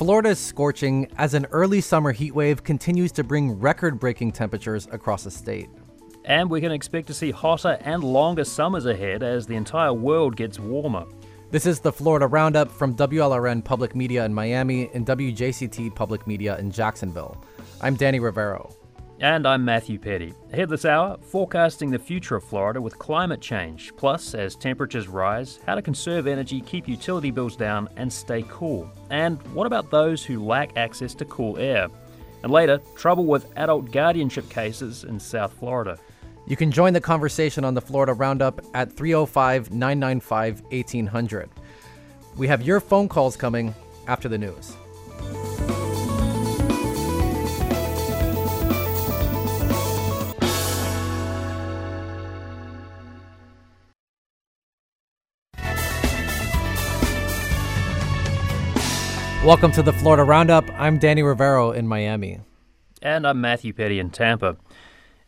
Florida is scorching as an early summer heat wave continues to bring record breaking temperatures across the state. And we can expect to see hotter and longer summers ahead as the entire world gets warmer. This is the Florida Roundup from WLRN Public Media in Miami and WJCT Public Media in Jacksonville. I'm Danny Rivero. And I'm Matthew Peddie. Ahead this hour, forecasting the future of Florida with climate change, plus, as temperatures rise, how to conserve energy, keep utility bills down, and stay cool. And what about those who lack access to cool air? And later, trouble with adult guardianship cases in South Florida. You can join the conversation on the Florida Roundup at 305 995 1800. We have your phone calls coming after the news. Welcome to the Florida Roundup. I'm Danny Rivero in Miami. And I'm Matthew Peddie in Tampa.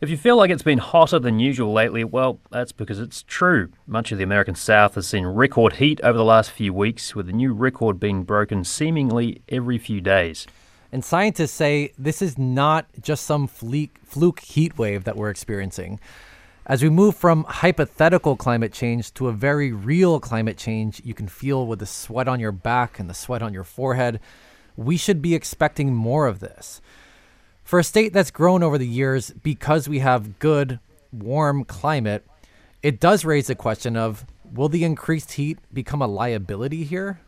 If you feel like it's been hotter than usual lately, well, that's because it's true. Much of the American South has seen record heat over the last few weeks, with a new record being broken seemingly every few days. And scientists say this is not just some fluke heat wave that we're experiencing. As we move from hypothetical climate change to a very real climate change you can feel with the sweat on your back and the sweat on your forehead, we should be expecting more of this. For a state that's grown over the years because we have good, warm climate, it does raise the question of will the increased heat become a liability here?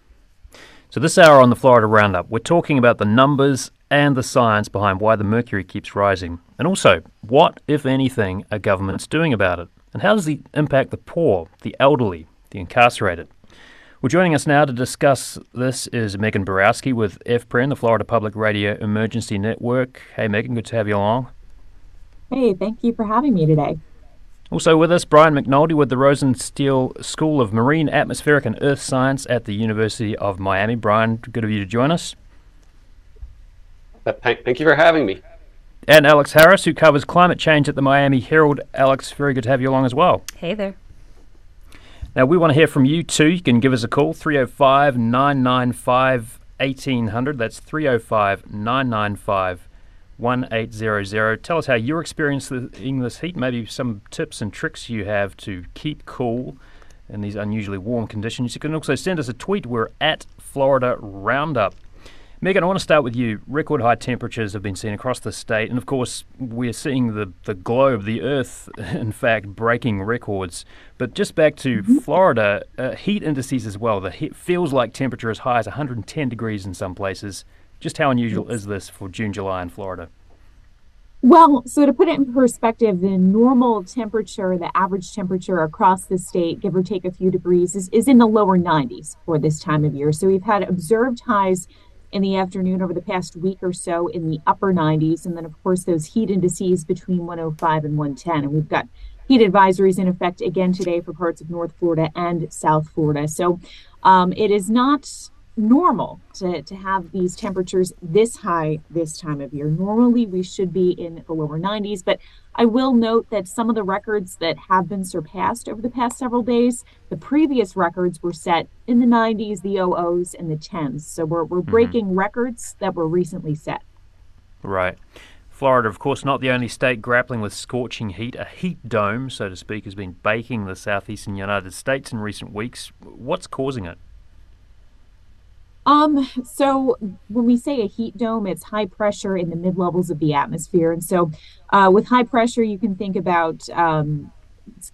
So, this hour on the Florida Roundup, we're talking about the numbers and the science behind why the mercury keeps rising. And also, what, if anything, are governments doing about it? And how does it impact the poor, the elderly, the incarcerated? Well, joining us now to discuss this is Megan Borowski with FPREN, the Florida Public Radio Emergency Network. Hey, Megan, good to have you along. Hey, thank you for having me today. Also with us, Brian McNoldy with the Rosenstiel School of Marine, Atmospheric and Earth Science at the University of Miami. Brian, good of you to join us. Thank you for having me. And Alex Harris, who covers climate change at the Miami Herald. Alex, very good to have you along as well. Hey there. Now, we want to hear from you too. You can give us a call, 305 995 1800. That's 305 995 1800. Tell us how you're experiencing this heat, maybe some tips and tricks you have to keep cool in these unusually warm conditions. You can also send us a tweet. We're at Florida Roundup. Megan, I want to start with you. Record high temperatures have been seen across the state, and of course, we're seeing the, the globe, the Earth, in fact, breaking records. But just back to mm-hmm. Florida, uh, heat indices as well. The heat feels like temperature as high as 110 degrees in some places. Just how unusual is this for June, July in Florida? Well, so to put it in perspective, the normal temperature, the average temperature across the state, give or take a few degrees, is, is in the lower 90s for this time of year. So we've had observed highs in the afternoon over the past week or so in the upper 90s. And then, of course, those heat indices between 105 and 110. And we've got heat advisories in effect again today for parts of North Florida and South Florida. So um, it is not normal to, to have these temperatures this high this time of year. Normally, we should be in the lower 90s, but I will note that some of the records that have been surpassed over the past several days, the previous records were set in the 90s, the 00s, and the 10s. So we're, we're mm-hmm. breaking mm-hmm. records that were recently set. Right. Florida, of course, not the only state grappling with scorching heat. A heat dome, so to speak, has been baking the southeastern United States in recent weeks. What's causing it? Um, so when we say a heat dome, it's high pressure in the mid levels of the atmosphere. And so uh, with high pressure, you can think about um,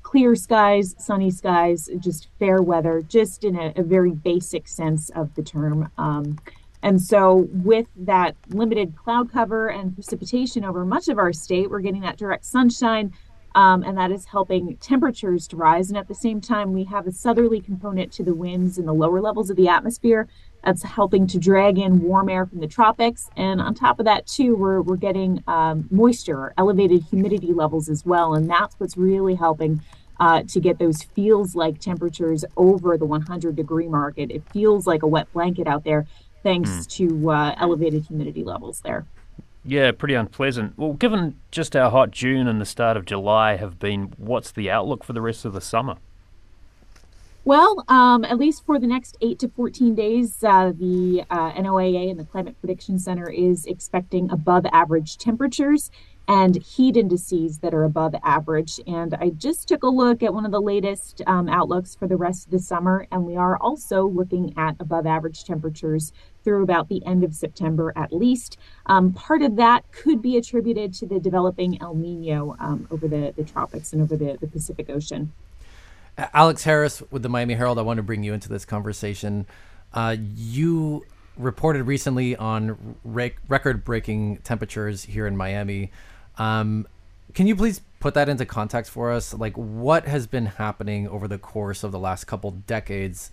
clear skies, sunny skies, just fair weather, just in a, a very basic sense of the term. Um, and so, with that limited cloud cover and precipitation over much of our state, we're getting that direct sunshine, um, and that is helping temperatures to rise. And at the same time, we have a southerly component to the winds in the lower levels of the atmosphere that's helping to drag in warm air from the tropics. And on top of that, too, we're, we're getting um, moisture or elevated humidity levels as well. And that's what's really helping uh, to get those feels like temperatures over the 100 degree mark. It, it feels like a wet blanket out there thanks mm. to uh, elevated humidity levels there. Yeah, pretty unpleasant. Well, given just how hot June and the start of July have been, what's the outlook for the rest of the summer? Well, um, at least for the next 8 to 14 days, uh, the uh, NOAA and the Climate Prediction Center is expecting above average temperatures and heat indices that are above average. And I just took a look at one of the latest um, outlooks for the rest of the summer, and we are also looking at above average temperatures through about the end of September at least. Um, part of that could be attributed to the developing El Nino um, over the, the tropics and over the, the Pacific Ocean. Alex Harris with the Miami Herald, I want to bring you into this conversation. Uh, you reported recently on re- record breaking temperatures here in Miami. Um, can you please put that into context for us? Like, what has been happening over the course of the last couple decades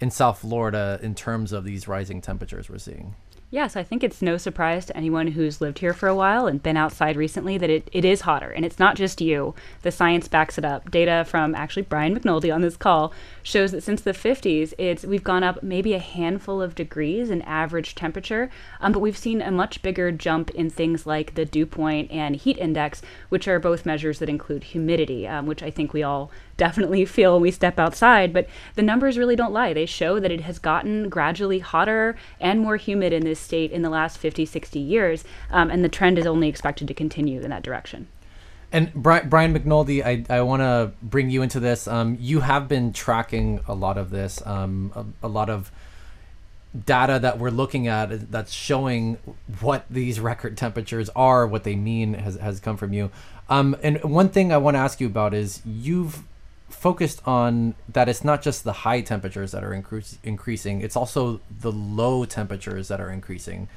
in South Florida in terms of these rising temperatures we're seeing? Yes, I think it's no surprise to anyone who's lived here for a while and been outside recently that it, it is hotter. And it's not just you. The science backs it up. Data from actually Brian McNoldy on this call shows that since the 50s, it's we've gone up maybe a handful of degrees in average temperature, um, but we've seen a much bigger jump in things like the dew point and heat index, which are both measures that include humidity, um, which I think we all definitely feel when we step outside. But the numbers really don't lie. They show that it has gotten gradually hotter and more humid in this state in the last 50, 60 years, um, and the trend is only expected to continue in that direction. And Brian, Brian McNoldy, I, I want to bring you into this. Um, you have been tracking a lot of this, um, a, a, lot of data that we're looking at that's showing what these record temperatures are, what they mean, has, has come from you. Um, and one thing I want to ask you about is you've focused on that it's not just the high temperatures that are incre- increasing, it's also the low temperatures that are increasing.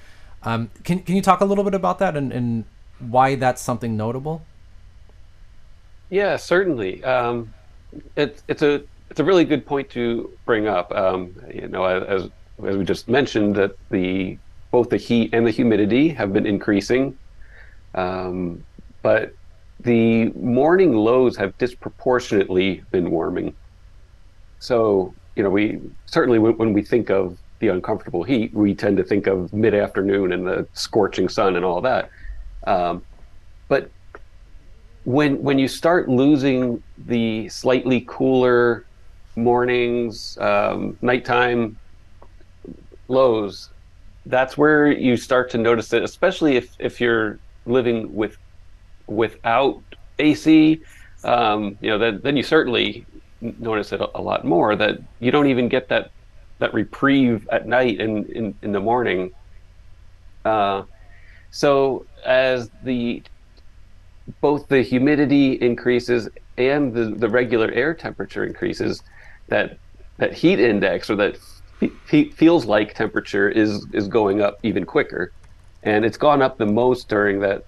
Um, can, can you talk a little bit about that and, and why that's something notable? Yeah, certainly. Um, it's it's a it's a really good point to bring up. Um, you know, as as we just mentioned, that the both the heat and the humidity have been increasing, um, but the morning lows have disproportionately been warming. So, you know, we certainly when we think of the uncomfortable heat, we tend to think of mid afternoon and the scorching sun and all that. Um, but when when you start losing the slightly cooler mornings, um, nighttime lows, that's where you start to notice it, especially if if you're living with without AC, um, you know, then, then you certainly notice it a, lot more that you don't even get that that reprieve at night and in, in the morning. Uh, so as the both the humidity increases and the, the regular air temperature increases, that that heat index or that feels like temperature is is going up even quicker, and it's gone up the most during that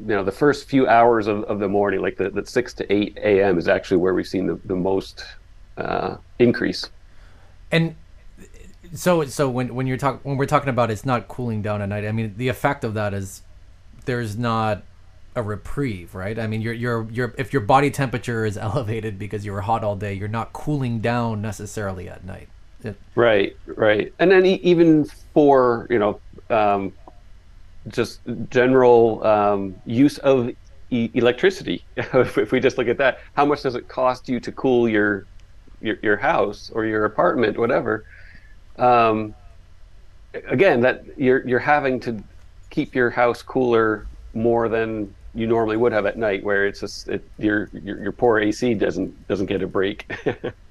you know the first few hours of, of the morning like the, the 6 to 8 a.m is actually where we've seen the, the most uh, increase. And so so when when you're talking when we're talking about it's not cooling down at night i mean the effect of that is there's not a reprieve right? I mean you're you're you're if your body temperature is elevated because you were hot all day you're not cooling down necessarily at night. It, right right. And then even for you know um, just general um, use of e- electricity. if we just look at that, how much does it cost you to cool your your, your house or your apartment, whatever? Um, again, that you're you're having to keep your house cooler more than you normally would have at night, where it's just it, your, your your poor AC doesn't doesn't get a break.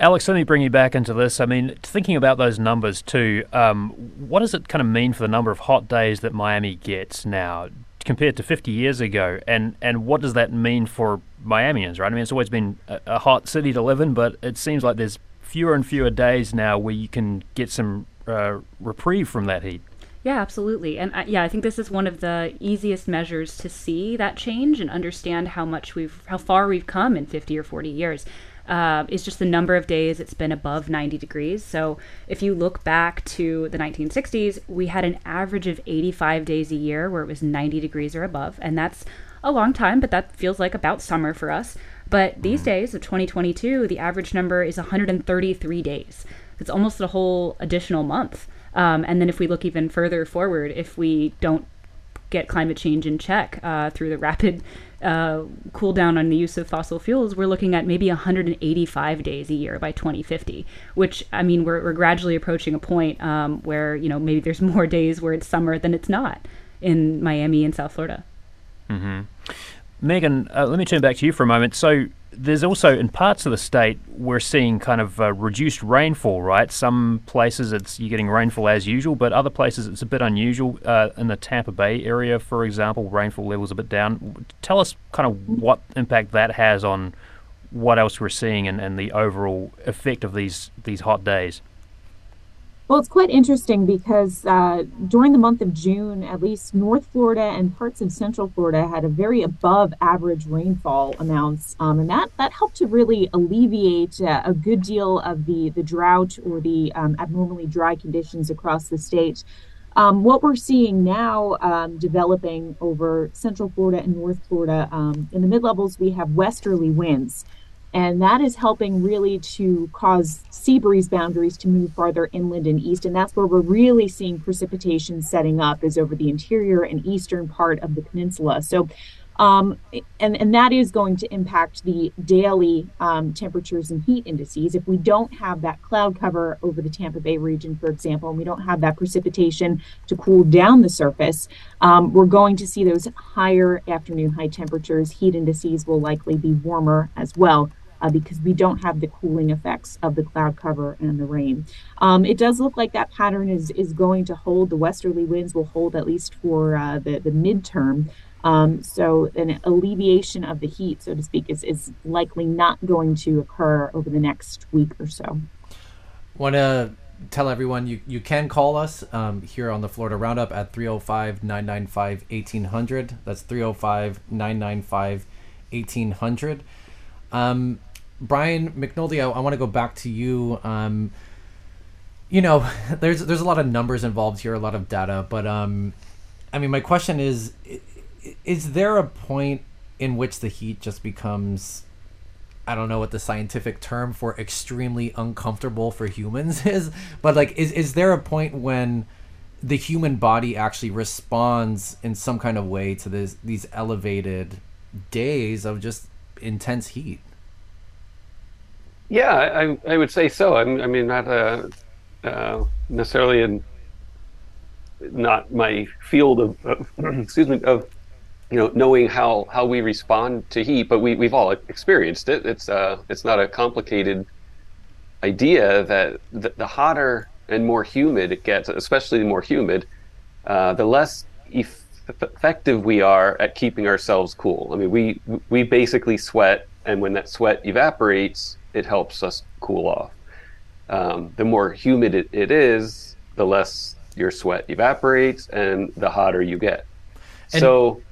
Alex, let me bring you back into this. I mean, thinking about those numbers too, um, what does it kind of mean for the number of hot days that Miami gets now compared to 50 years ago? And, and what does that mean for Miamians, right? I mean, it's always been a, a hot city to live in, but it seems like there's fewer and fewer days now where you can get some uh, reprieve from that heat. Yeah, absolutely. And uh, yeah, I think this is one of the easiest measures to see that change and understand how much we've, how far we've come in 50 or 40 years uh, is just the number of days it's been above 90 degrees. So if you look back to the 1960s, we had an average of 85 days a year where it was 90 degrees or above. And that's a long time, but that feels like about summer for us. But these mm-hmm. days of 2022, the average number is 133 days. It's almost a whole additional month. Um, and then if we look even further forward, if we don't get climate change in check uh, through the rapid uh, cool down on the use of fossil fuels, we're looking at maybe 185 days a year by 2050. Which I mean, we're, we're gradually approaching a point um, where you know maybe there's more days where it's summer than it's not in Miami and South Florida. Mm-hmm. Megan, uh, let me turn back to you for a moment. So there's also in parts of the state we're seeing kind of uh, reduced rainfall, right? Some places it's you're getting rainfall as usual, but other places it's a bit unusual. Uh, in the Tampa Bay area, for example, rainfall levels a bit down. Tell us kind of what impact that has on what else we're seeing and, and the overall effect of these these hot days. Well, it's quite interesting because uh, during the month of June, at least North Florida and parts of Central Florida had a very above average rainfall amounts, um, and that that helped to really alleviate uh, a good deal of the the drought or the um, abnormally dry conditions across the state. Um, what we're seeing now um, developing over Central Florida and North Florida um, in the mid levels, we have westerly winds. And that is helping really to cause sea breeze boundaries to move farther inland and east. And that's where we're really seeing precipitation setting up is over the interior and eastern part of the peninsula. So, um, and, and that is going to impact the daily um, temperatures and heat indices. If we don't have that cloud cover over the Tampa Bay region, for example, and we don't have that precipitation to cool down the surface, um, we're going to see those higher afternoon high temperatures. Heat indices will likely be warmer as well uh, because we don't have the cooling effects of the cloud cover and the rain. Um, it does look like that pattern is, is going to hold. The westerly winds will hold at least for uh, the, the midterm. Um, so an alleviation of the heat, so to speak, is, is likely not going to occur over the next week or so. Want to tell everyone you, you can call us um, here on the Florida Roundup at 305 995 1800. That's 305 995 1800. Brian McNoldy, I, I want to go back to you. Um, you know, there's there's a lot of numbers involved here, a lot of data, but um, I mean, my question is, is there a point in which the heat just becomes I don't know what the scientific term for extremely uncomfortable for humans is, but like, is is there a point when the human body actually responds in some kind of way to this these elevated days of just intense heat? Yeah, I, I would say so. I, I mean, not uh, uh, necessarily in not my field of, of excuse me of you know knowing how how we respond to heat, but we we've all experienced it. It's uh it's not a complicated idea that the, the hotter and more humid it gets, especially the more humid, uh, the less effective we are at keeping ourselves cool. I mean, we we basically sweat, and when that sweat evaporates, it helps us cool off. Um, the more humid it, it is, the less your sweat evaporates and the hotter you get. And so,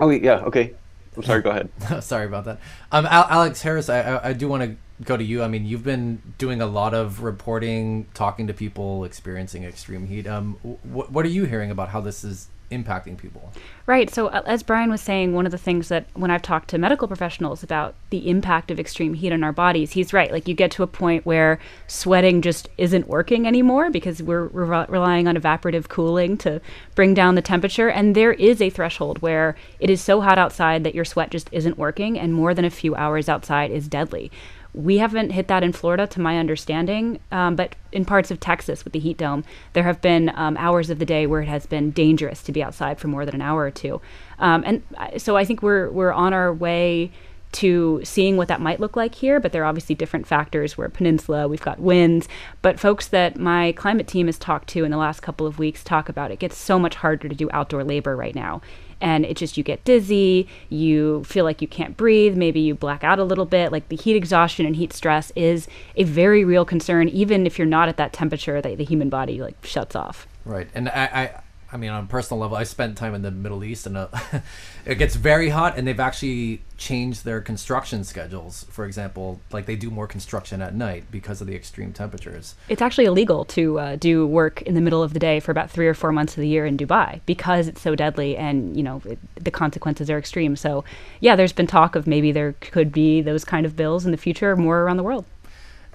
oh yeah, okay. I'm sorry. Go ahead. sorry about that. Um, Alex Harris, I, I, do want to go to you. I mean, you've been doing a lot of reporting, talking to people experiencing extreme heat. Um, wh- what are you hearing about how this is impacting people. Right. So, uh, as Brian was saying, one of the things that when I've talked to medical professionals about the impact of extreme heat on our bodies, he's right. Like, you get to a point where sweating just isn't working anymore because we're re- relying on evaporative cooling to bring down the temperature. And there is a threshold where it is so hot outside that your sweat just isn't working, and more than a few hours outside is deadly. We haven't hit that in Florida, to my understanding, um, but in parts of Texas with the heat dome, there have been um, hours of the day where it has been dangerous to be outside for more than an hour or two. Um, and so I think we're we're on our way to seeing what that might look like here, but there are obviously different factors. We're a peninsula, we've got winds, but folks that my climate team has talked to in the last couple of weeks talk about it gets so much harder to do outdoor labor right now. And it just you get dizzy you feel like you can't breathe maybe you black out a little bit. Like the heat exhaustion and heat stress is a very real concern even if you're not at that temperature that the human body like shuts off. Right. And i, I I mean, on a personal level, I spent time in the Middle East, and uh, it gets very hot. And they've actually changed their construction schedules. For example, like they do more construction at night because of the extreme temperatures. It's actually illegal to uh, do work in the middle of the day for about three or four months of the year in Dubai because it's so deadly, and you know it, the consequences are extreme. So, yeah, there's been talk of maybe there could be those kind of bills in the future more around the world.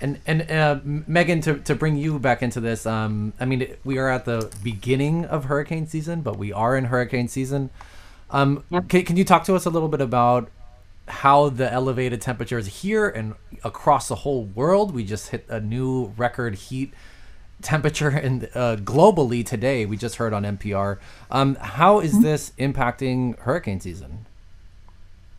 And and uh, Megan, to, to bring you back into this, um, I mean, we are at the beginning of hurricane season, but we are in hurricane season. Um, Yep. can, can you talk to us a little bit about how the elevated temperatures here and across the whole world? We just hit a new record heat temperature and uh, globally today. We just heard on NPR. Um, how is this impacting hurricane season?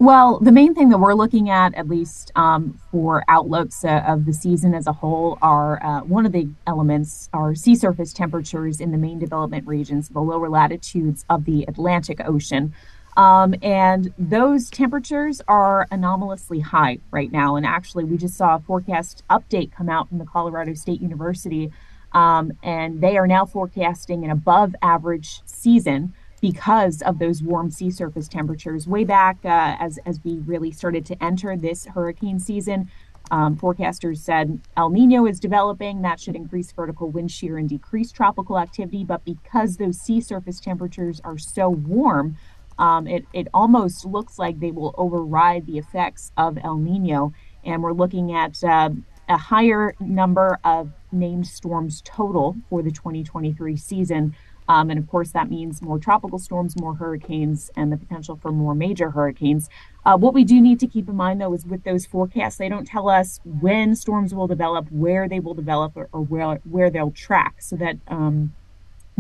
Well, the main thing that we're looking at, at least um, for outlooks uh, of the season as a whole, are uh, one of the elements are sea surface temperatures in the main development regions, the lower latitudes of the Atlantic Ocean. Um, and those temperatures are anomalously high right now. And actually, we just saw a forecast update come out from the Colorado State University, um, and they are now forecasting an above average season because of those warm sea surface temperatures. Way back uh, as, as we really started to enter this hurricane season, um, forecasters said El Nino is developing. That should increase vertical wind shear and decrease tropical activity. But because those sea surface temperatures are so warm, um, it, it almost looks like they will override the effects of El Nino. And we're looking at uh, a higher number of named storms total for the 2023 season. Um, and of course, that means more tropical storms, more hurricanes, and the potential for more major hurricanes. Uh, what we do need to keep in mind, though, is with those forecasts, they don't tell us when storms will develop, where they will develop, or, or where, where they'll track. So that um,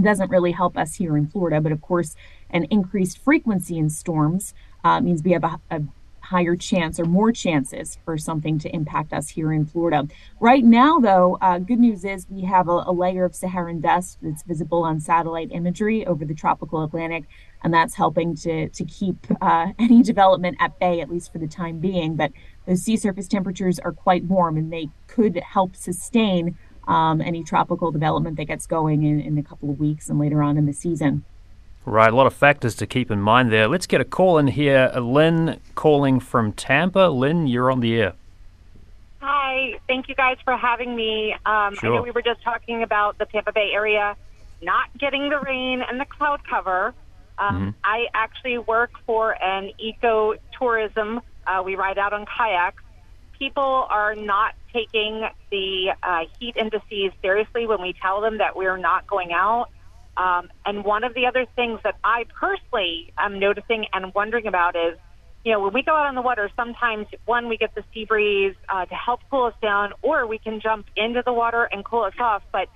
doesn't really help us here in Florida. But of course, an increased frequency in storms uh, means we have a, a higher chance or more chances for something to impact us here in Florida. Right now, though, uh, good news is we have a, a, layer of Saharan dust that's visible on satellite imagery over the tropical Atlantic, and that's helping to, to keep uh, any development at bay, at least for the time being. But those sea surface temperatures are quite warm, and they could help sustain um, any tropical development that gets going in, in a couple of weeks and later on in the season. Right, a lot of factors to keep in mind there. Let's get a call in here. Lynn calling from Tampa. Lynn, you're on the air. Hi, thank you guys for having me. Um, Sure. I know we were just talking about the Tampa Bay area not getting the rain and the cloud cover. Um, I actually work for an eco tourism. Uh, we ride out on kayaks. People are not taking the uh, heat indices seriously when we tell them that we're not going out. Um, and one of the other things that I personally am noticing and wondering about is, you know, when we go out on the water, sometimes one, we get the sea breeze uh, to help cool us down, or we can jump into the water and cool us off. But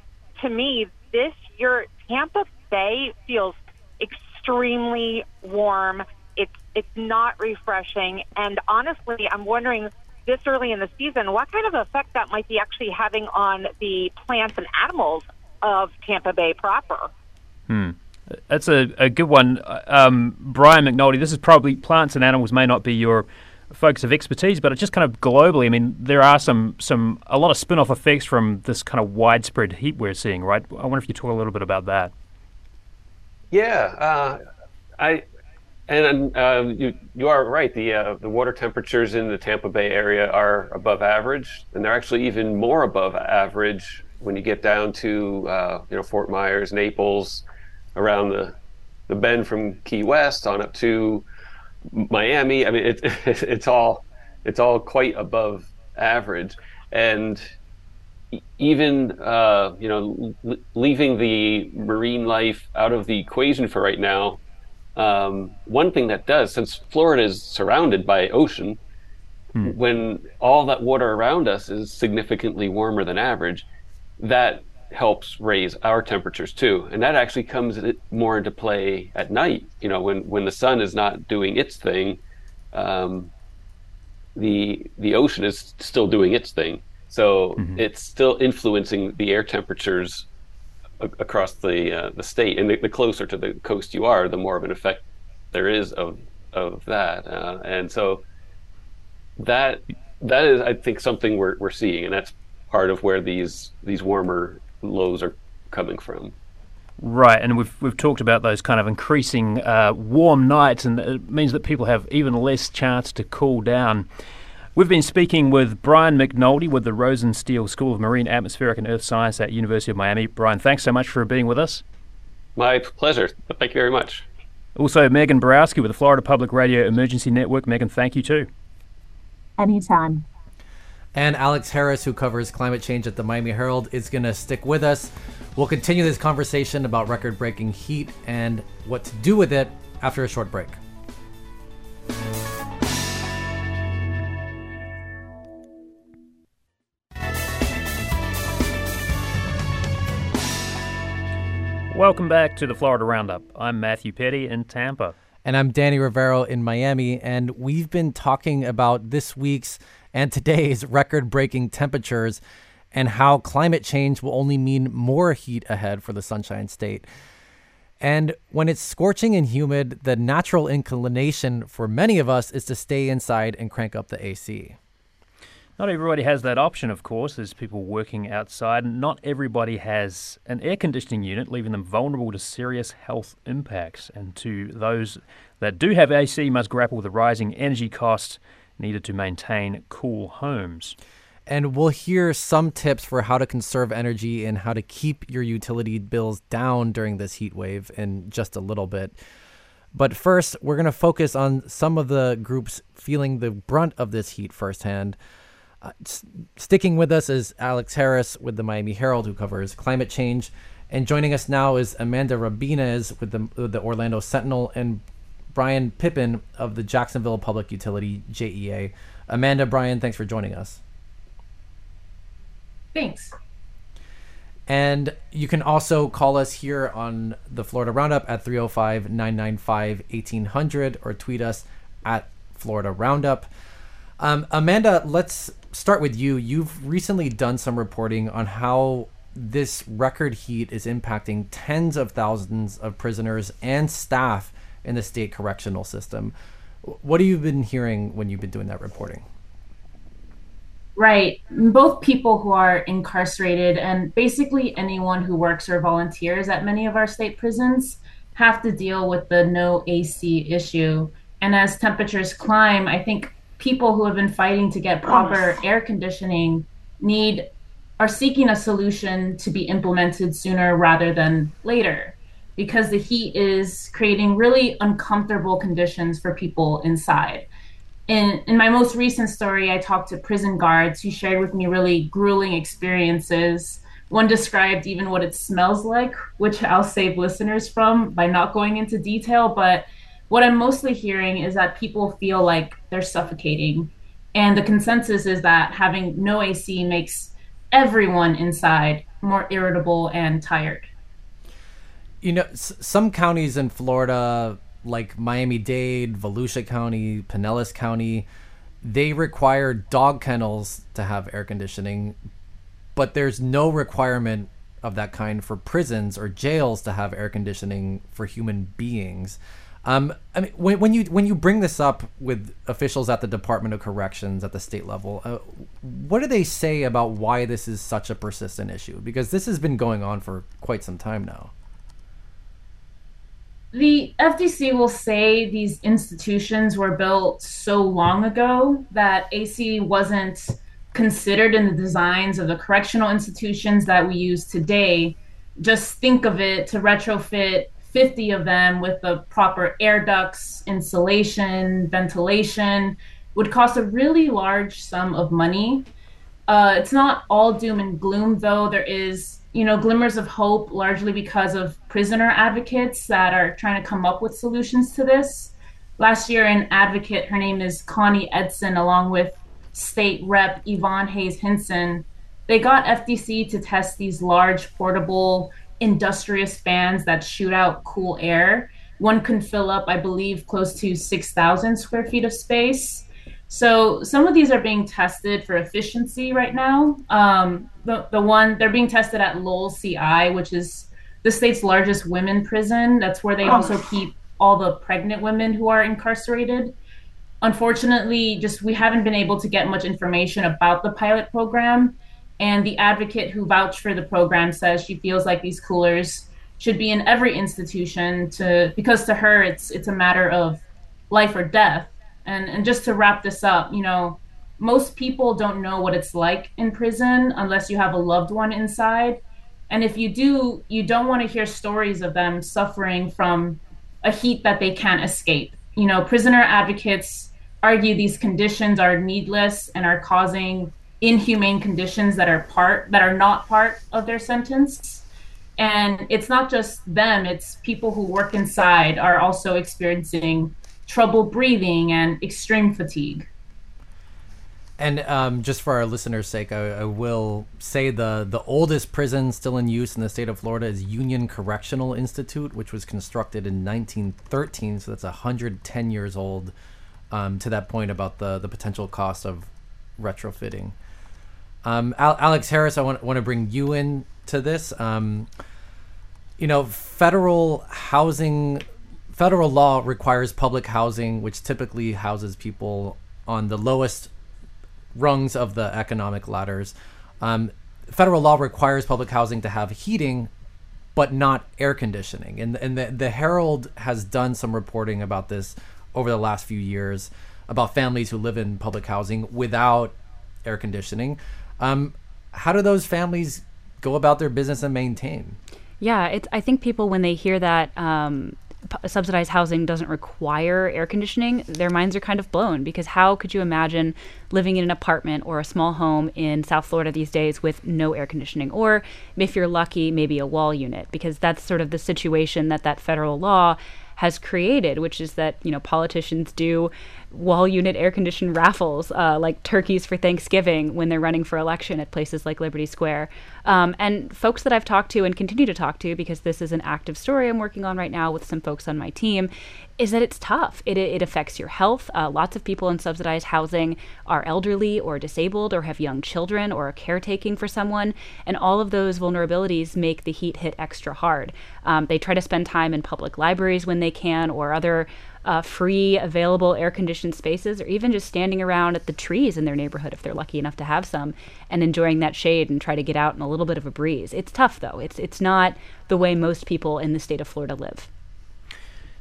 to me, this year, Tampa Bay feels extremely warm. It's it's not refreshing, and honestly, I'm wondering this early in the season what kind of effect that might be actually having on the plants and animals of Tampa Bay proper. That's a, a good one. Uh, Um, Brian McNoldy, this is probably plants and animals may not be your focus of expertise, but it's just kind of globally. I mean, there are some, some a lot of spin off effects from this kind of widespread heat we're seeing, right? I wonder if you talk a little bit about that. Yeah, uh, I and uh, you you are right. The uh, the water temperatures in the Tampa Bay area are above average, and they're actually even more above average when you get down to uh, you know Fort Myers, Naples, around the the bend from Key West on up to Miami. I mean, it, it's all it's all quite above average, and even uh, you know l- leaving the marine life out of the equation for right now. Um, one thing that does, since Florida is surrounded by ocean, when all that water around us is significantly warmer than average, that helps raise our temperatures too, and that actually comes more into play at night. You know, when when the sun is not doing its thing, um, the the ocean is still doing its thing. So it's still influencing the air temperatures a- across the uh, the state. And the, the closer to the coast you are, the more of an effect there is of of that. Uh, and so that that is, I think, something we're we're seeing, and that's part of where these these warmer lows are coming from. Right, and we've we've talked about those kind of increasing uh, warm nights, and it means that people have even less chance to cool down. We've been speaking with Brian McNoldy with the Rosenstiel School of Marine Atmospheric and Earth Science at University of Miami. Brian, thanks so much for being with us. My pleasure. Thank you very much. Also, Megan Borowski with the Florida Public Radio Emergency Network. Megan, thank you too. Anytime. And Alex Harris, who covers climate change at the Miami Herald, is going to stick with us. We'll continue this conversation about record breaking heat and what to do with it after a short break. Welcome back to the Florida Roundup. I'm Matthew Peddie in Tampa. And I'm Danny Rivero in Miami. And we've been talking about this week's and today's record breaking temperatures and how climate change will only mean more heat ahead for the Sunshine State. And when it's scorching and humid, the natural inclination for many of us is to stay inside and crank up the AC. Not everybody has that option, of course. There's people working outside, and not everybody has an air conditioning unit, leaving them vulnerable to serious health impacts. And to those that do have AC, must grapple with the rising energy costs needed to maintain cool homes. And we'll hear some tips for how to conserve energy and how to keep your utility bills down during this heat wave in just a little bit. But first, we're going to focus on some of the groups feeling the brunt of this heat firsthand. Uh, sticking with us is Alex Harris with the Miami Herald, who covers climate change. And joining us now is Amanda Rabines with the, with the Orlando Sentinel and Brian Pippin of the Jacksonville Public Utility, JEA. Amanda, Brian, thanks for joining us. Thanks. And you can also call us here on the Florida Roundup at 305 995 1800 or tweet us at Florida Roundup. Um, Amanda, let's start with you. You've recently done some reporting on how this record heat is impacting tens of thousands of prisoners and staff in the state correctional system. What have you been hearing when you've been doing that reporting? Right. Both people who are incarcerated and basically anyone who works or volunteers at many of our state prisons have to deal with the no AC issue. And as temperatures climb, I think people who have been fighting to get proper air conditioning need are seeking a solution to be implemented sooner rather than later because the heat is creating really uncomfortable conditions for people inside. In, in my most recent story, I talked to prison guards who shared with me really grueling experiences. One described even what it smells like, which I'll save listeners from by not going into detail. But what I'm mostly hearing is that people feel like they're suffocating. And the consensus is that having no AC makes everyone inside more irritable and tired. You know, s- some counties in Florida, like Miami Dade, Volusia County, Pinellas County, they require dog kennels to have air conditioning, but there's no requirement of that kind for prisons or jails to have air conditioning for human beings. Um, I mean, when, when you when you bring this up with officials at the Department of Corrections at the state level, uh, what do they say about why this is such a persistent issue? Because this has been going on for quite some time now. The FDC will say these institutions were built so long ago that AC wasn't considered in the designs of the correctional institutions that we use today. Just think of it to retrofit 50 of them with the proper air ducts, insulation, ventilation would cost a really large sum of money. Uh, it's not all doom and gloom, though. There is, you know, glimmers of hope, largely because of prisoner advocates that are trying to come up with solutions to this. Last year, an advocate, her name is Connie Edson, along with state rep Yvonne Hayes Hinson, they got FDC to test these large portable industrious fans that shoot out cool air. One can fill up, I believe, close to 6,000 square feet of space. So some of these are being tested for efficiency right now. Um, the, the one, they're being tested at Lowell CI, which is the state's largest women prison. That's where they also keep all the pregnant women who are incarcerated. Unfortunately, just we haven't been able to get much information about the pilot program and the advocate who vouched for the program says she feels like these coolers should be in every institution to because to her it's it's a matter of life or death. And and just to wrap this up, you know, most people don't know what it's like in prison unless you have a loved one inside. And if you do, you don't want to hear stories of them suffering from a heat that they can't escape. You know, prisoner advocates argue these conditions are needless and are causing inhumane conditions that are part that are not part of their sentence. And it's not just them, it's people who work inside are also experiencing trouble breathing and extreme fatigue. And um, just for our listeners' sake, I, I, will say the the oldest prison still in use in the state of Florida is Union Correctional Institute, which was constructed in 1913. So that's 110 years old. Um, to that point about the the potential cost of retrofitting. Um, Al- Alex Harris, I want want to bring you in to this. Um, you know, federal housing, federal law requires public housing, which typically houses people on the lowest rungs of the economic ladders. Um, federal law requires public housing to have heating, but not air conditioning. And and the, the Herald has done some reporting about this over the last few years about families who live in public housing without air conditioning. Um, how do those families go about their business and maintain? Yeah. I think people when they hear that um, subsidized housing doesn't require air conditioning, their minds are kind of blown because how could you imagine living in an apartment or a small home in South Florida these days with no air conditioning? Or if you're lucky, maybe a wall unit, because that's sort of the situation that that federal law has created, which is that you know politicians do wall unit air conditioned raffles uh, like turkeys for Thanksgiving when they're running for election at places like Liberty Square. Um, and folks that I've talked to and continue to talk to, because this is an active story I'm working on right now with some folks on my team, is that it's tough. It, it affects your health. Uh, lots of people in subsidized housing are elderly or disabled or have young children or are caretaking for someone. And all of those vulnerabilities make the heat hit extra hard. Um, they try to spend time in public libraries when they can or other uh, free, available air conditioned spaces, or even just standing around at the trees in their neighborhood if they're lucky enough to have some and enjoying that shade and try to get out in a little bit of a breeze. It's tough though. It's, it's not the way most people in the state of Florida live.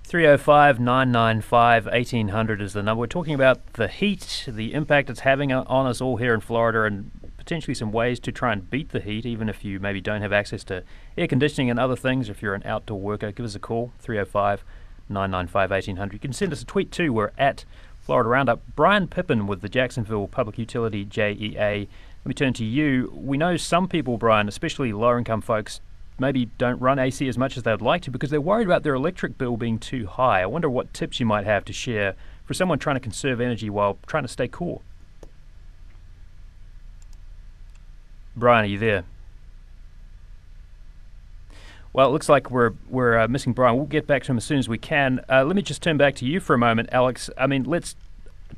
305 995 1800 is the number. We're talking about the heat, the impact it's having on us all here in Florida, and potentially some ways to try and beat the heat, even if you maybe don't have access to air conditioning and other things. If you're an outdoor worker, give us a call 305 995 1800. You can send us a tweet too. We're at Florida Roundup. Brian Pippin with the Jacksonville Public Utility JEA. Let me turn to you. We know some people, Brian, especially lower income folks, maybe don't run AC as much as they'd like to because they're worried about their electric bill being too high. I wonder what tips you might have to share for someone trying to conserve energy while trying to stay cool. Brian, are you there? Well, it looks like we're we're uh, missing Brian. We'll get back to him as soon as we can. Uh, let me just turn back to you for a moment, Alex. I mean, let's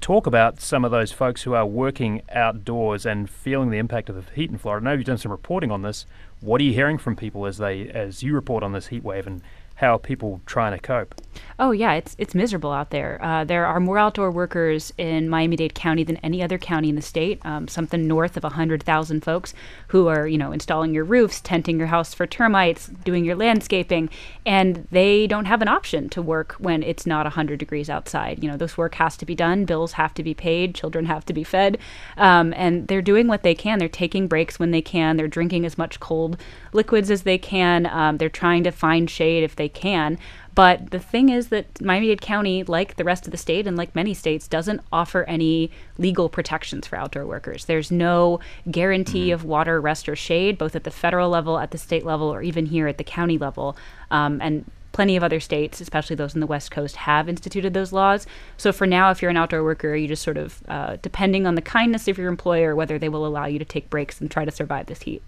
talk about some of those folks who are working outdoors and feeling the impact of the heat in Florida. I know you've done some reporting on this. What are you hearing from people as they as you report on this heat wave, and how are people trying to cope? Oh yeah, it's it's miserable out there. Uh, there are more outdoor workers in Miami-Dade County than any other county in the state. Um, something north of hundred thousand folks who are you know installing your roofs, tenting your house for termites, doing your landscaping, and they don't have an option to work when it's not hundred degrees outside. You know this work has to be done, bills have to be paid, children have to be fed, um, and they're doing what they can. They're taking breaks when they can. They're drinking as much cold liquids as they can. Um, they're trying to find shade if they can. But the thing is that Miami Dade County, like the rest of the state and like many states, doesn't offer any legal protections for outdoor workers. There's no guarantee mm-hmm. of water, rest, or shade, both at the federal level, at the state level, or even here at the county level. Um, and plenty of other states, especially those in the West Coast, have instituted those laws. So for now, if you're an outdoor worker, you just sort of, uh, depending on the kindness of your employer, whether they will allow you to take breaks and try to survive this heat.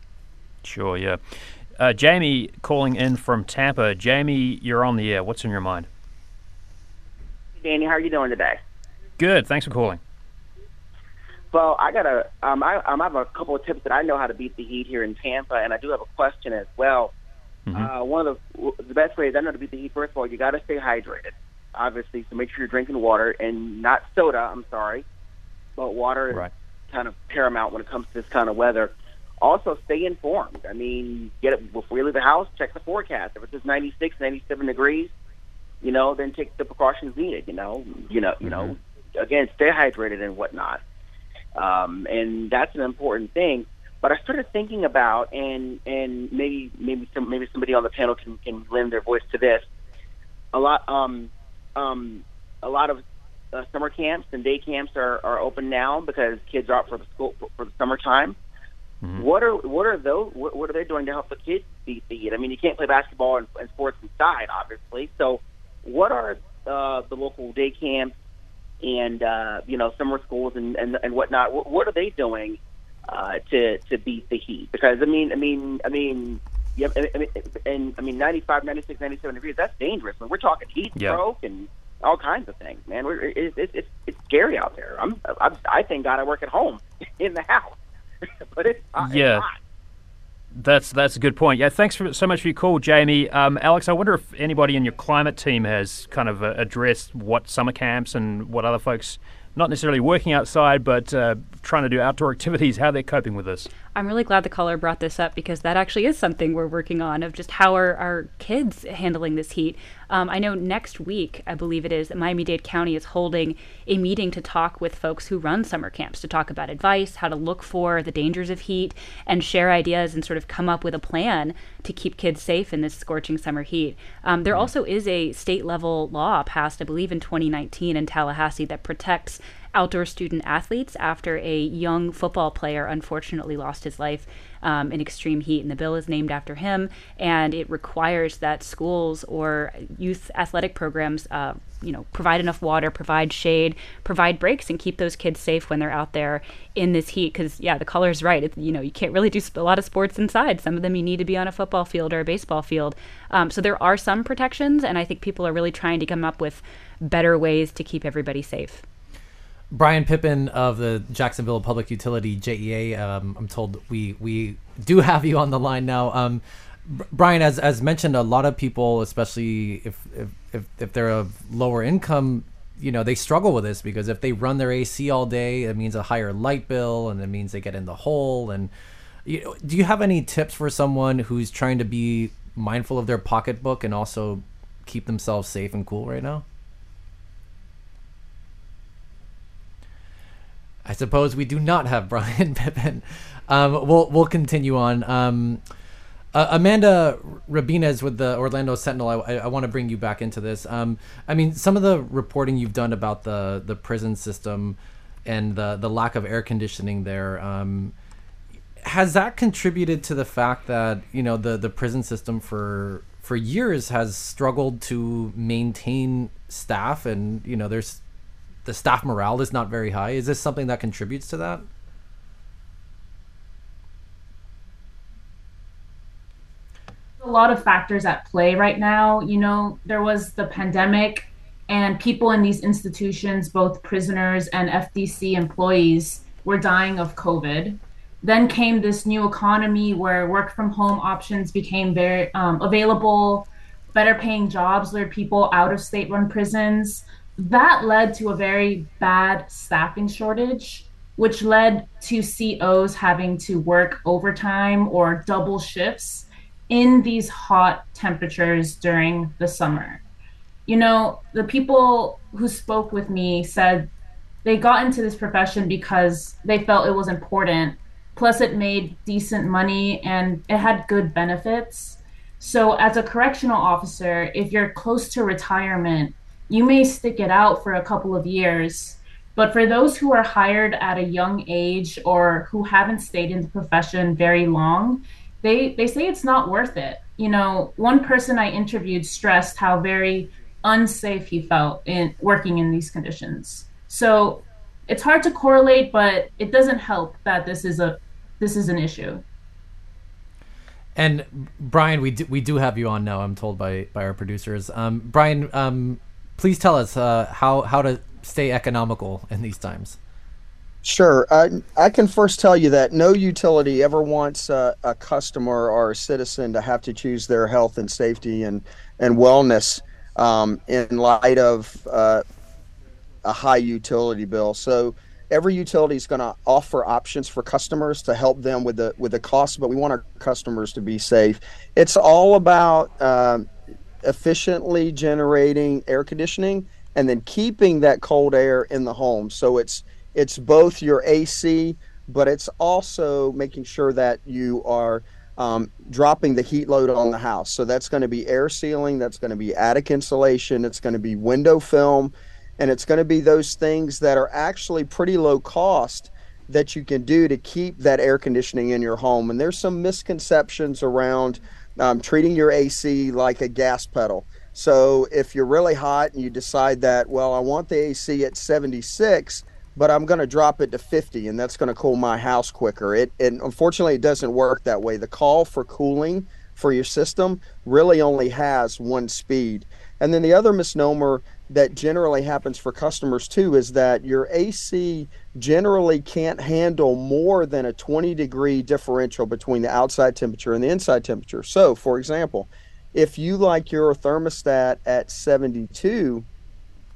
Sure, yeah. Uh, Jamie calling in from Tampa. Jamie, you're on the air. What's in your mind? Danny, how are you doing today? Good. Thanks for calling. Well, I got a um, I, um, I have a couple of tips that I know how to beat the heat here in Tampa, and I do have a question as well. Mm-hmm. Uh, one of the the best ways I know to beat the heat. First of all, you got to stay hydrated, obviously. So make sure you're drinking water and not soda. I'm sorry, but water right. is kind of paramount when it comes to this kind of weather also stay informed. I mean, get it before you leave the house. Check the forecast. If it says 96, 97 degrees, you know, then take the precautions needed. You know, you know, you know. Mm-hmm. Again, stay hydrated and whatnot. Um, and that's an important thing. But I started thinking about, and and maybe maybe some maybe somebody on the panel can can lend their voice to this. A lot um um a lot of uh, summer camps and day camps are, are open now because kids are out for the school for, for the summertime. Mm-hmm. What are what are those what, what, are they doing to help the kids beat the heat? I mean, you can't play basketball and, and sports inside, obviously. So, what are uh, the local day camps and uh, you know summer schools and, and, and whatnot? What, what are they doing uh, to to beat the heat? Because I mean, I mean, I mean, yeah, I mean, and I mean, 95, 96, 97 degrees. That's dangerous. When we're talking heat stroke and all kinds of things, man. We're, it, it, it's it's scary out there. I'm, I'm I thank God I work at home in the house, but it's hot. yeah. It's hot. That's that's a good point. Yeah, thanks for, so much for your call, Jamie. Um, Alex, I wonder if anybody in your climate team has kind of uh, addressed what summer camps and what other folks, not necessarily working outside, but uh, trying to do outdoor activities, how are they're coping with this. I'm really glad the caller brought this up because that actually is something we're working on of just how are our kids handling this heat. Um, I know next week, I believe it is, that Miami Dade County is holding a meeting to talk with folks who run summer camps to talk about advice, how to look for the dangers of heat, and share ideas and sort of come up with a plan to keep kids safe in this scorching summer heat. Um, there mm-hmm. also is a state level law passed, I believe, in 2019 in Tallahassee that protects outdoor student athletes after a young football player unfortunately lost his life um, in extreme heat. And the bill is named after him, and it requires that schools or youth athletic programs, uh, you know, provide enough water, provide shade, provide breaks, and keep those kids safe when they're out there in this heat. Because yeah, the color's right. You know, you can't really do a lot of sports inside. Some of them you need to be on a football field or a baseball field. Um, so there are some protections, and I think people are really trying to come up with better ways to keep everybody safe. Brian Pippin of the Jacksonville Public Utility JEA. Um, I'm told we we do have you on the line now. Um, Brian, as as mentioned, a lot of people, especially if if if, if they're of lower income, you know, they struggle with this because if they run their AC all day, it means a higher light bill, and it means they get in the hole. And you know, do you have any tips for someone who's trying to be mindful of their pocketbook and also keep themselves safe and cool right now? I suppose we do not have Brian Pippin. Um, we'll we'll continue on. Um, uh, Amanda Rabines with the Orlando Sentinel. I, I, I want to bring you back into this. Um, I mean, some of the reporting you've done about the the prison system and the the lack of air conditioning there. Um, has that contributed to the fact that you know the the prison system for for years has struggled to maintain staff and you know there's the staff morale is not very high. Is this something that contributes to that? A lot of factors at play right now. You know, there was the pandemic, and people in these institutions, both prisoners and FDC employees, were dying of COVID. Then came this new economy where work from home options became very um, available, better paying jobs lured people out of state run prisons that led to a very bad staffing shortage, which led to COs having to work overtime or double shifts in these hot temperatures during the summer. You know, the people who spoke with me said they got into this profession because they felt it was important. Plus, it made decent money and it had good benefits. So, as a correctional officer, if you're close to retirement, you may stick it out for a couple of years. But for those who are hired at a young age or who haven't stayed in the profession very long, they, they say it's not worth it. You know, one person I interviewed stressed how very unsafe he felt in working in these conditions. So it's hard to correlate, but it doesn't help that this is a this is an issue. And Brian, we do, we do have you on now. I'm told by by our producers. Um, Brian, um, please tell us uh, how how to stay economical in these times. Sure. I, I can first tell you that no utility ever wants a customer or a citizen to have to choose their health and safety and, and wellness um, in light of uh, a high utility bill. So every utility is going to offer options for customers to help them with the with the cost, but we want our customers to be safe. It's all about uh, efficiently generating air conditioning and then keeping that cold air in the home. So it's it's both your AC, but it's also making sure that you are um, dropping the heat load on the house. So that's going to be air sealing, that's going to be attic insulation, it's going to be window film, And it's going to be those things that are actually pretty low cost that you can do to keep that air conditioning in your home. And there's some misconceptions around um, treating your AC like a gas pedal. So if you're really hot and you decide that, well, I want the AC at 76, but I'm going to drop it to 50 and that's going to cool my house quicker. It, it unfortunately it doesn't work that way. The call for cooling for your system really only has one speed. And then the other misnomer that generally happens for customers too is that your AC generally can't handle more than a 20 degree differential between the outside temperature and the inside temperature. So, for example, if you like your thermostat at 72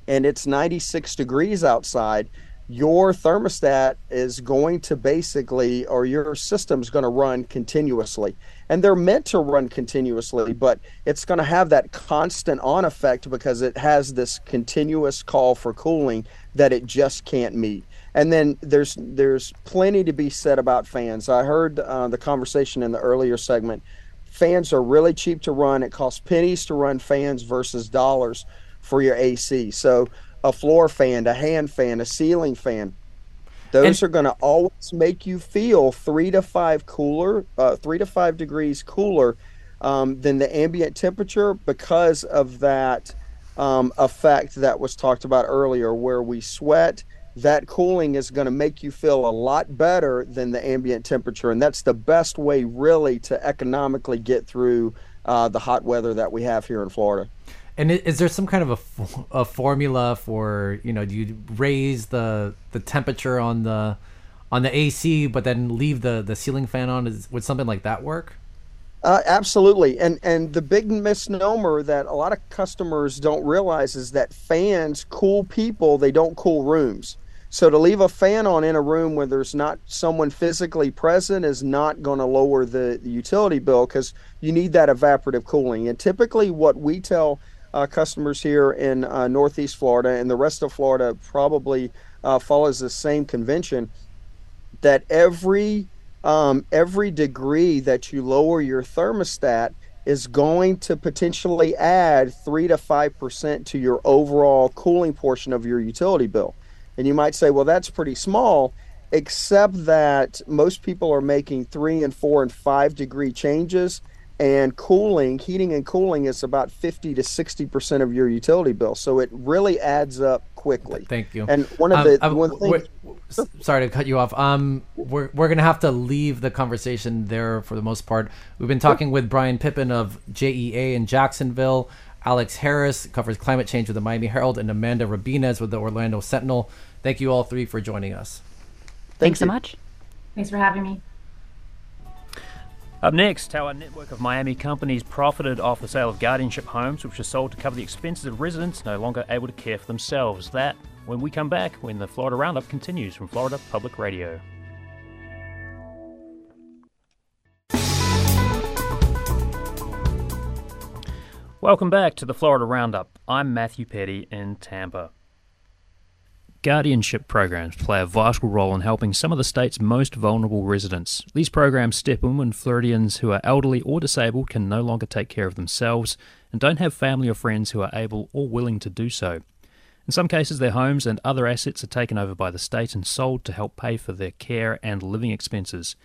and it's 96 degrees outside, your thermostat is going to basically, or your system's going to run continuously. And they're meant to run continuously, but it's going to have that constant on effect because it has this continuous call for cooling that it just can't meet. And then there's there's plenty to be said about fans. I heard uh, the conversation in the earlier segment. Fans are really cheap to run. It costs pennies to run fans versus dollars for your AC. So a floor fan, a hand fan, a ceiling fan. Those and, are going to always make you feel three to five cooler, uh, three to five degrees cooler um, than the ambient temperature because of that um, effect that was talked about earlier, where we sweat. That cooling is going to make you feel a lot better than the ambient temperature, and that's the best way, really, to economically get through uh, the hot weather that we have here in Florida. And is there some kind of a, a formula for you know do you raise the the temperature on the on the AC but then leave the the ceiling fan on? Is, would something like that work? Uh, absolutely, and and the big misnomer that a lot of customers don't realize is that fans cool people; they don't cool rooms. So to leave a fan on in a room where there's not someone physically present is not going to lower the, utility bill because you need that evaporative cooling. And typically, what we tell uh, customers here in uh, Northeast Florida, and the rest of Florida probably uh, follows the same convention. That every um, every degree that you lower your thermostat is going to potentially add three to five percent to your overall cooling portion of your utility bill. And you might say, well, that's pretty small, except that most people are making three and four and five degree changes and cooling, heating and cooling is about 50 to 60 percent of your utility bill. So it really adds up quickly. Thank you. And one of um, the um, one thing, sorry to cut you off. Um, we're we're gonna have to leave the conversation there for the most part. We've been talking with Brian Pippin of JEA in Jacksonville. Alex Harris covers climate change with the Miami Herald, and Amanda Rabines with the Orlando Sentinel. Thank you all three for joining us. Thank Thanks you. so much. Thanks for having me. Up next, how a network of Miami companies profited off the sale of guardianship homes, which were sold to cover the expenses of residents no longer able to care for themselves. That when we come back, when the Florida Roundup continues from Florida Public Radio. Welcome back to the Florida Roundup. I'm Matthew Peddie in Tampa. Guardianship programs play a vital role in helping some of the state's most vulnerable residents. These programs step in when Floridians who are elderly or disabled can no longer take care of themselves and don't have family or friends who are able or willing to do so. In some cases, their homes and other assets are taken over by the state and sold to help pay for their care and living expenses.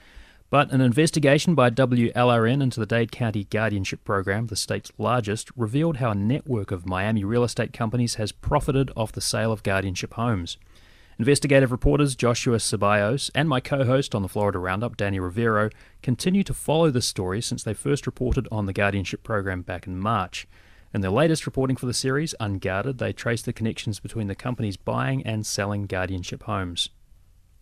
But an investigation by WLRN into the Dade County Guardianship Program, the state's largest, revealed how a network of Miami real estate companies has profited off the sale of guardianship homes. Investigative reporters Joshua Ceballos and my co host on the Florida Roundup, Danny Rivero, continue to follow this story since they first reported on the guardianship program back in March. In their latest reporting for the series, Unguarded, they trace the connections between the companies buying and selling guardianship homes.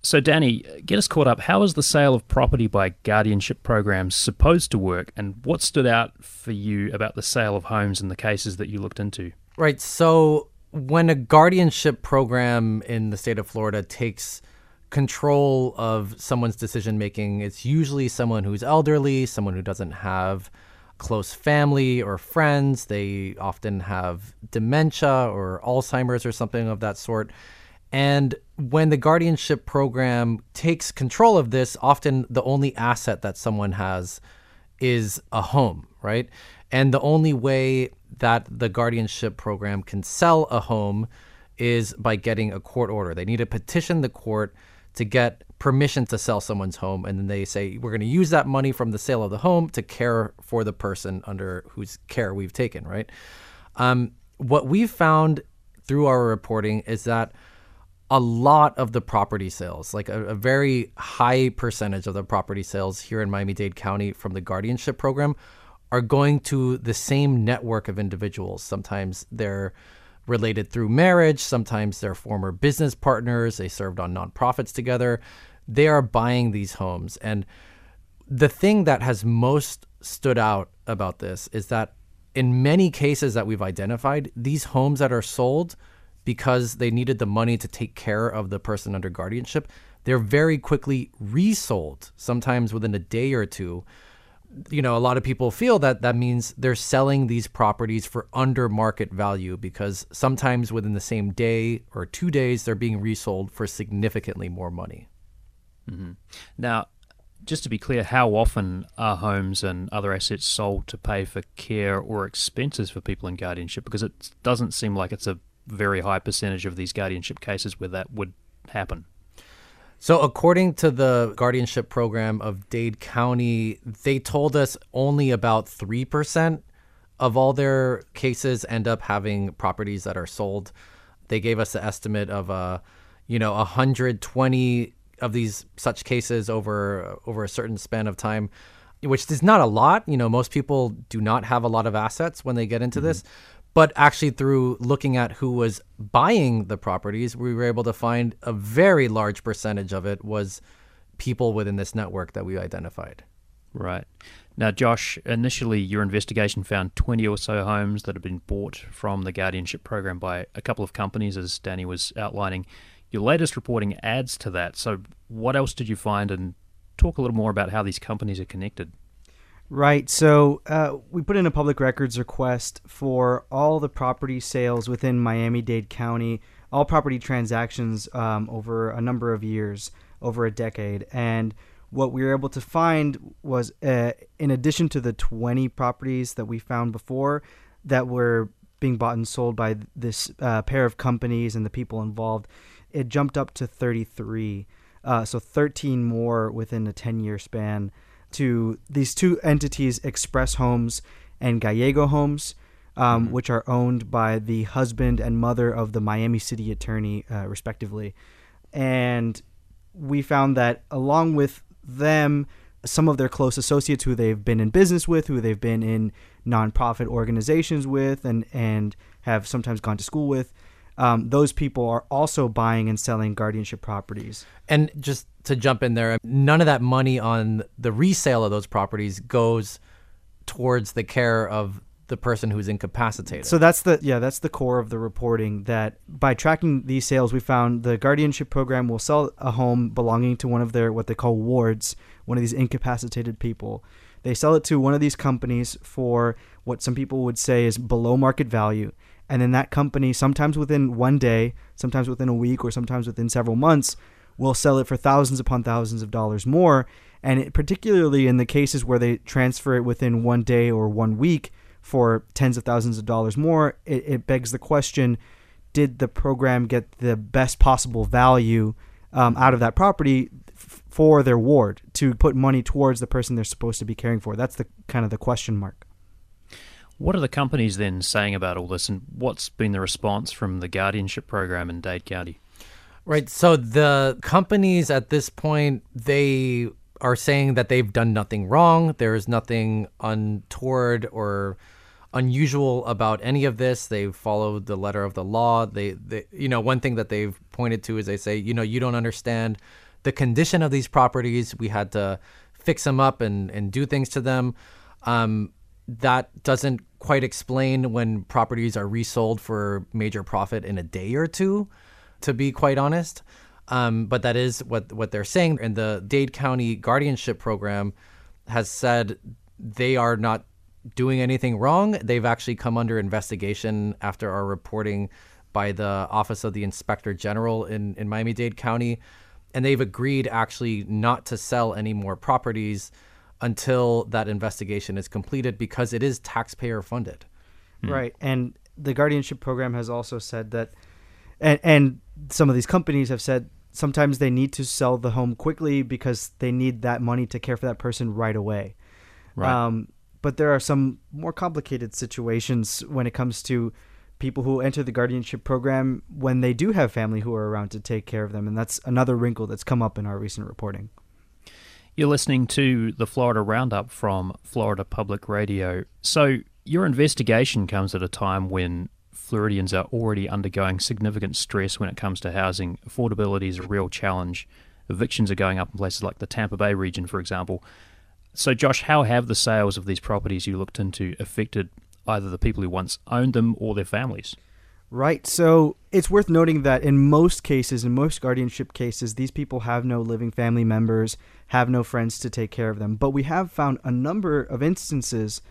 So, Danny, get us caught up. How is the sale of property by guardianship programs supposed to work, and what stood out for you about the sale of homes and the cases that you looked into? Right. So, when a guardianship program in the state of Florida takes control of someone's decision making, it's usually someone who's elderly, someone who doesn't have close family or friends. They often have dementia or Alzheimer's or something of that sort. And when the guardianship program takes control of this, often the only asset that someone has is a home, right? And the only way that the guardianship program can sell a home is by getting a court order. They need to petition the court to get permission to sell someone's home. And then they say, we're going to use that money from the sale of the home to care for the person under whose care we've taken, right? Um, what we've found through our reporting is that a lot of the property sales, like a, a very high percentage of the property sales here in Miami Dade County from the guardianship program, are going to the same network of individuals. Sometimes they're related through marriage, sometimes they're former business partners, they served on nonprofits together. They are buying these homes. And the thing that has most stood out about this is that in many cases that we've identified, these homes that are sold because they needed the money to take care of the person under guardianship, they're very quickly resold, sometimes within a day or two you know, a lot of people feel that that means they're selling these properties for under market value because sometimes within the same day or two days, they're being resold for significantly more money. Mm-hmm. Now, just to be clear, how often are homes and other assets sold to pay for care or expenses for people in guardianship? Because it doesn't seem like it's a very high percentage of these guardianship cases where that would happen. So, according to the guardianship program of Dade County, they told us only about 3% of all their cases end up having properties that are sold. They gave us the estimate of, uh, you know, 120 of these such cases over over a certain span of time, which is not a lot. You know, most people do not have a lot of assets when they get into mm-hmm. this. But actually, through looking at who was buying the properties, we were able to find a very large percentage of it was people within this network that we identified. Right. Now, Josh, initially your investigation found 20 or so homes that had been bought from the guardianship program by a couple of companies, as Danny was outlining. Your latest reporting adds to that. So, what else did you find? And talk a little more about how these companies are connected. Right. So uh, we put in a public records request for all the property sales within Miami Dade County, all property transactions um, over a number of years, over a decade. And what we were able to find was, uh, in addition to the 20 properties that we found before that were being bought and sold by this uh, pair of companies and the people involved, it jumped up to 33. Uh, so 13 more within a 10 year span to these two entities, Express Homes and Gallego Homes, um, mm-hmm. which are owned by the husband and mother of the Miami City Attorney, uh, respectively. And we found that along with them, some of their close associates who they've been in business with, who they've been in nonprofit organizations with, and, and have sometimes gone to school with, um, those people are also buying and selling guardianship properties. And just to jump in there, none of that money on the resale of those properties goes towards the care of the person who's incapacitated. So that's the yeah, that's the core of the reporting that by tracking these sales we found the guardianship program will sell a home belonging to one of their what they call wards, one of these incapacitated people. They sell it to one of these companies for what some people would say is below market value and then that company sometimes within one day sometimes within a week or sometimes within several months will sell it for thousands upon thousands of dollars more. And it, particularly in the cases where they transfer it within one day or one week for tens of thousands of dollars more it, it begs the question did the program get the best possible value um, out of that property f- for their ward to put money towards the person they're supposed to be caring for? That's the kind of the question mark what are the companies then saying about all this, and what's been the response from the guardianship program in Dade County? Right. So the companies at this point, they are saying that they've done nothing wrong. There is nothing untoward or unusual about any of this. They've followed the letter of the law. They, they, you know, one thing that they've pointed to is they say, you know, you don't understand the condition of these properties. We had to fix them up and, and do things to them. Um, that doesn't quite explain when properties are resold for major profit in a day or two, to be quite honest. Um, but that is what what they're saying. And the Dade County Guardianship Program has said they are not doing anything wrong. They've actually come under investigation after our reporting by the Office of the Inspector General in, in Miami Dade County. And they've agreed actually not to sell any more properties until that investigation is completed because it is taxpayer funded. Hmm. Right. And the guardianship program has also said that and and some of these companies have said sometimes they need to sell the home quickly because they need that money to care for that person right away. Right. Um, but there are some more complicated situations when it comes to people who enter the guardianship program when they do have family who are around to take care of them, and that's another wrinkle that's come up in our recent reporting. You're listening to the Florida Roundup from Florida Public Radio. So, your investigation comes at a time when Floridians are already undergoing significant stress when it comes to housing. Affordability is a real challenge. Evictions are going up in places like the Tampa Bay region, for example. So, Josh, how have the sales of these properties you looked into affected either the people who once owned them or their families? Right. So it's worth noting that in most cases, in most guardianship cases, these people have no living family members, have no friends to take care of them. But we have found a number of instances,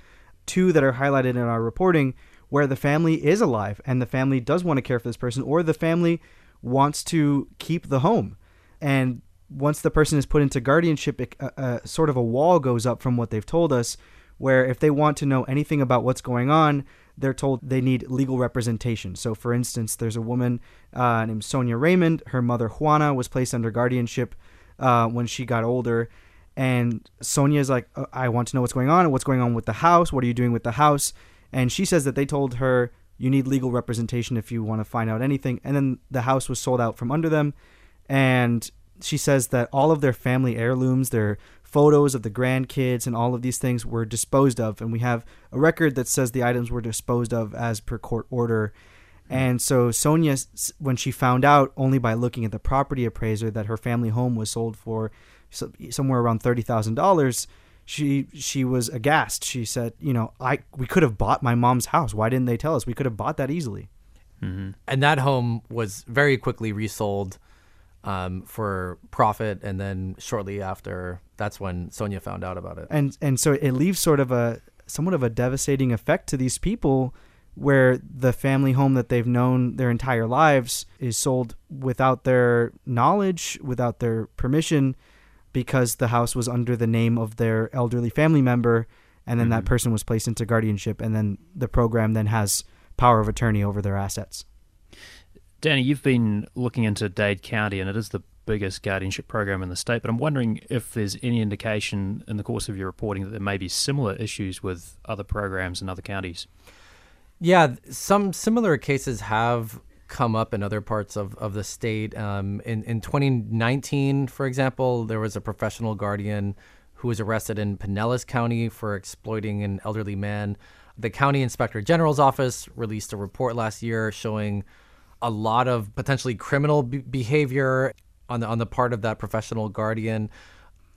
two that are highlighted in our reporting, where the family is alive and the family does want to care for this person, or the family wants to keep the home. And once the person is put into guardianship, uh, uh, sort of a wall goes up from what they've told us, where if they want to know anything about what's going on, they're told they need legal representation. So, for instance, there's a woman uh, named Sonia Raymond. Her mother, Juana, was placed under guardianship uh, when she got older. And Sonia is like, uh, I want to know what's going on. What's going on with the house? What are you doing with the house? And she says that they told her, you need legal representation if you want to find out anything. And then the house was sold out from under them. And she says that all of their family heirlooms, their photos of the grandkids and all of these things were disposed of. And we have a record that says the items were disposed of as per court order. And so Sonia when she found out only by looking at the property appraiser that her family home was sold for somewhere around $30,000 she she was aghast. She said you know I we could have bought my mom's house. Why didn't they tell us? We could have bought that easily. Mm-hmm. and that home was very quickly resold um, for profit, and then shortly after, that's when Sonia found out about it. And and so it leaves sort of a somewhat of a devastating effect to these people, where the family home that they've known their entire lives is sold without their knowledge, without their permission, because the house was under the name of their elderly family member, and then mm-hmm. that person was placed into guardianship, and then the program then has power of attorney over their assets. Danny, you've been looking into Dade County, and it is the biggest guardianship program in the state. But I'm wondering if there's any indication in the course of your reporting that there may be similar issues with other programs in other counties. Yeah, some similar cases have come up in other parts of, of the state. Um, in, in 2019, for example, there was a professional guardian who was arrested in Pinellas County for exploiting an elderly man. The county inspector general's office released a report last year showing a lot of potentially criminal b- behavior on the on the part of that professional guardian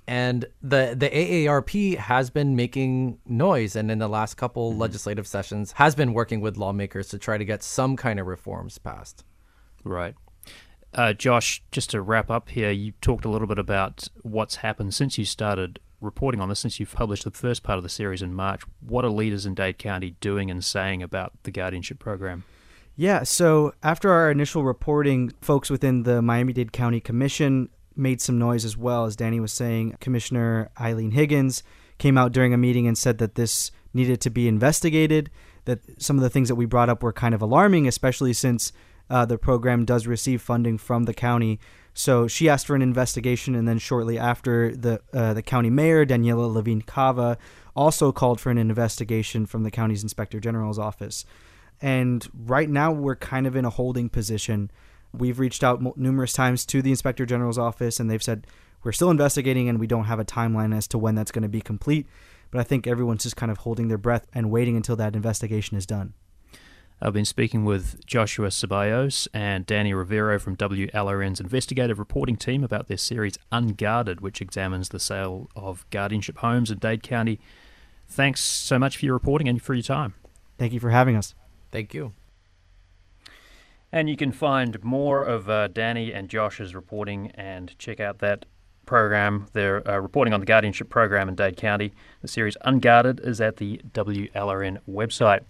and the the AARP has been making noise and in the last couple mm-hmm. legislative sessions has been working with lawmakers to try to get some kind of reforms passed. Right. Uh, Josh, just to wrap up here, you talked a little bit about what's happened since you started reporting on this, since you've published the first part of the series in March. What are leaders in Dade County doing and saying about the guardianship program? Yeah, so after our initial reporting, folks within the Miami Dade County Commission made some noise as well. As Danny was saying, Commissioner Eileen Higgins came out during a meeting and said that this needed to be investigated, that some of the things that we brought up were kind of alarming, especially since uh, the program does receive funding from the county. So she asked for an investigation, and then shortly after, the uh, the county mayor Daniela Levine Cava also called for an investigation from the county's inspector general's office. And right now, we're kind of in a holding position. We've reached out numerous times to the inspector general's office, and they've said we're still investigating and we don't have a timeline as to when that's going to be complete. But I think everyone's just kind of holding their breath and waiting until that investigation is done. I've been speaking with Joshua Ceballos and Danny Rivero from WLRN's investigative reporting team about their series Unguarded, which examines the sale of guardianship homes in Dade County. Thanks so much for your reporting and for your time. Thank you for having us. Thank you. And you can find more of uh, Danny and Josh's reporting and check out that program. They're uh, reporting on the guardianship program in Dade County. The series Unguarded is at the WLRN website.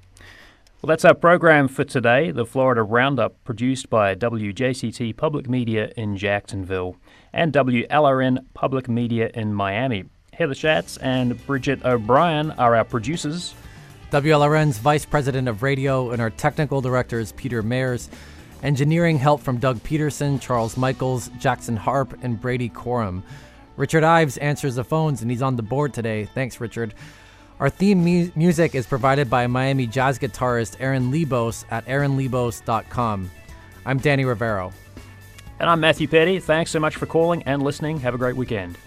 Well, that's our program for today, the Florida Roundup, produced by WJCT Public Media in Jacksonville and WLRN Public Media in Miami. Heather Schatz and Bridget O'Brien are our producers. WLRN's Vice President of Radio and our technical director is Peter Mayers. Engineering help from Doug Peterson, Charles Michaels, Jackson Harp, and Brady Corum. Richard Ives answers the phones, and he's on the board today. Thanks, Richard. Our theme mu- music is provided by Miami jazz guitarist Aaron Lebos at aaronlebos.com. I'm Danny Rivero. And I'm Matthew Peddie. Thanks so much for calling and listening. Have a great weekend.